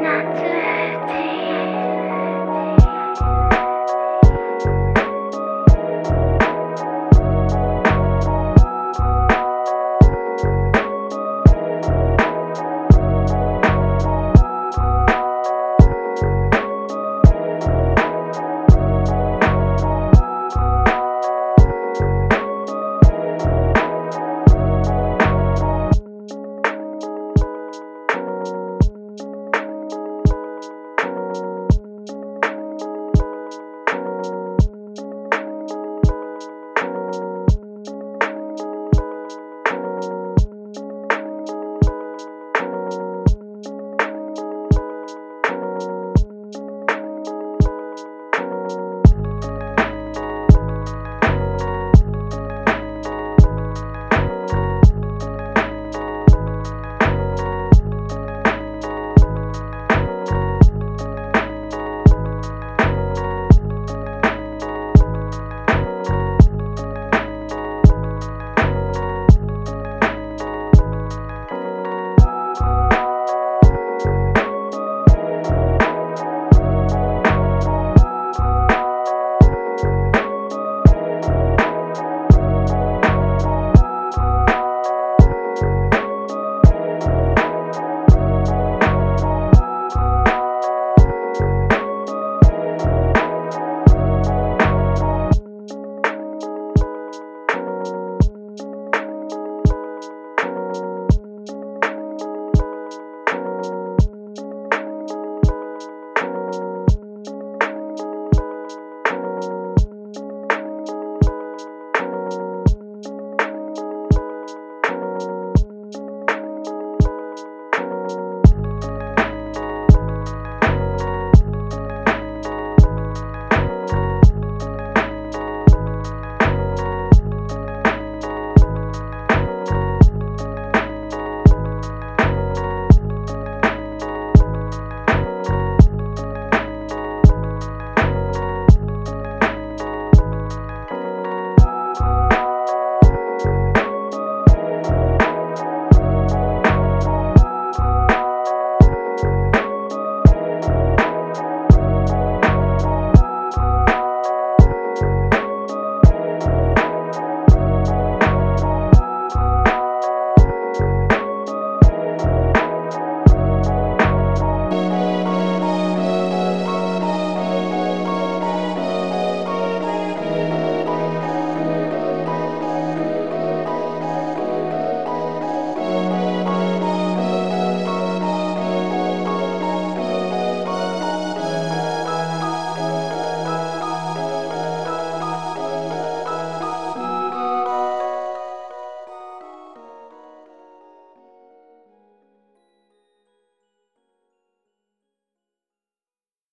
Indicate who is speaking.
Speaker 1: not to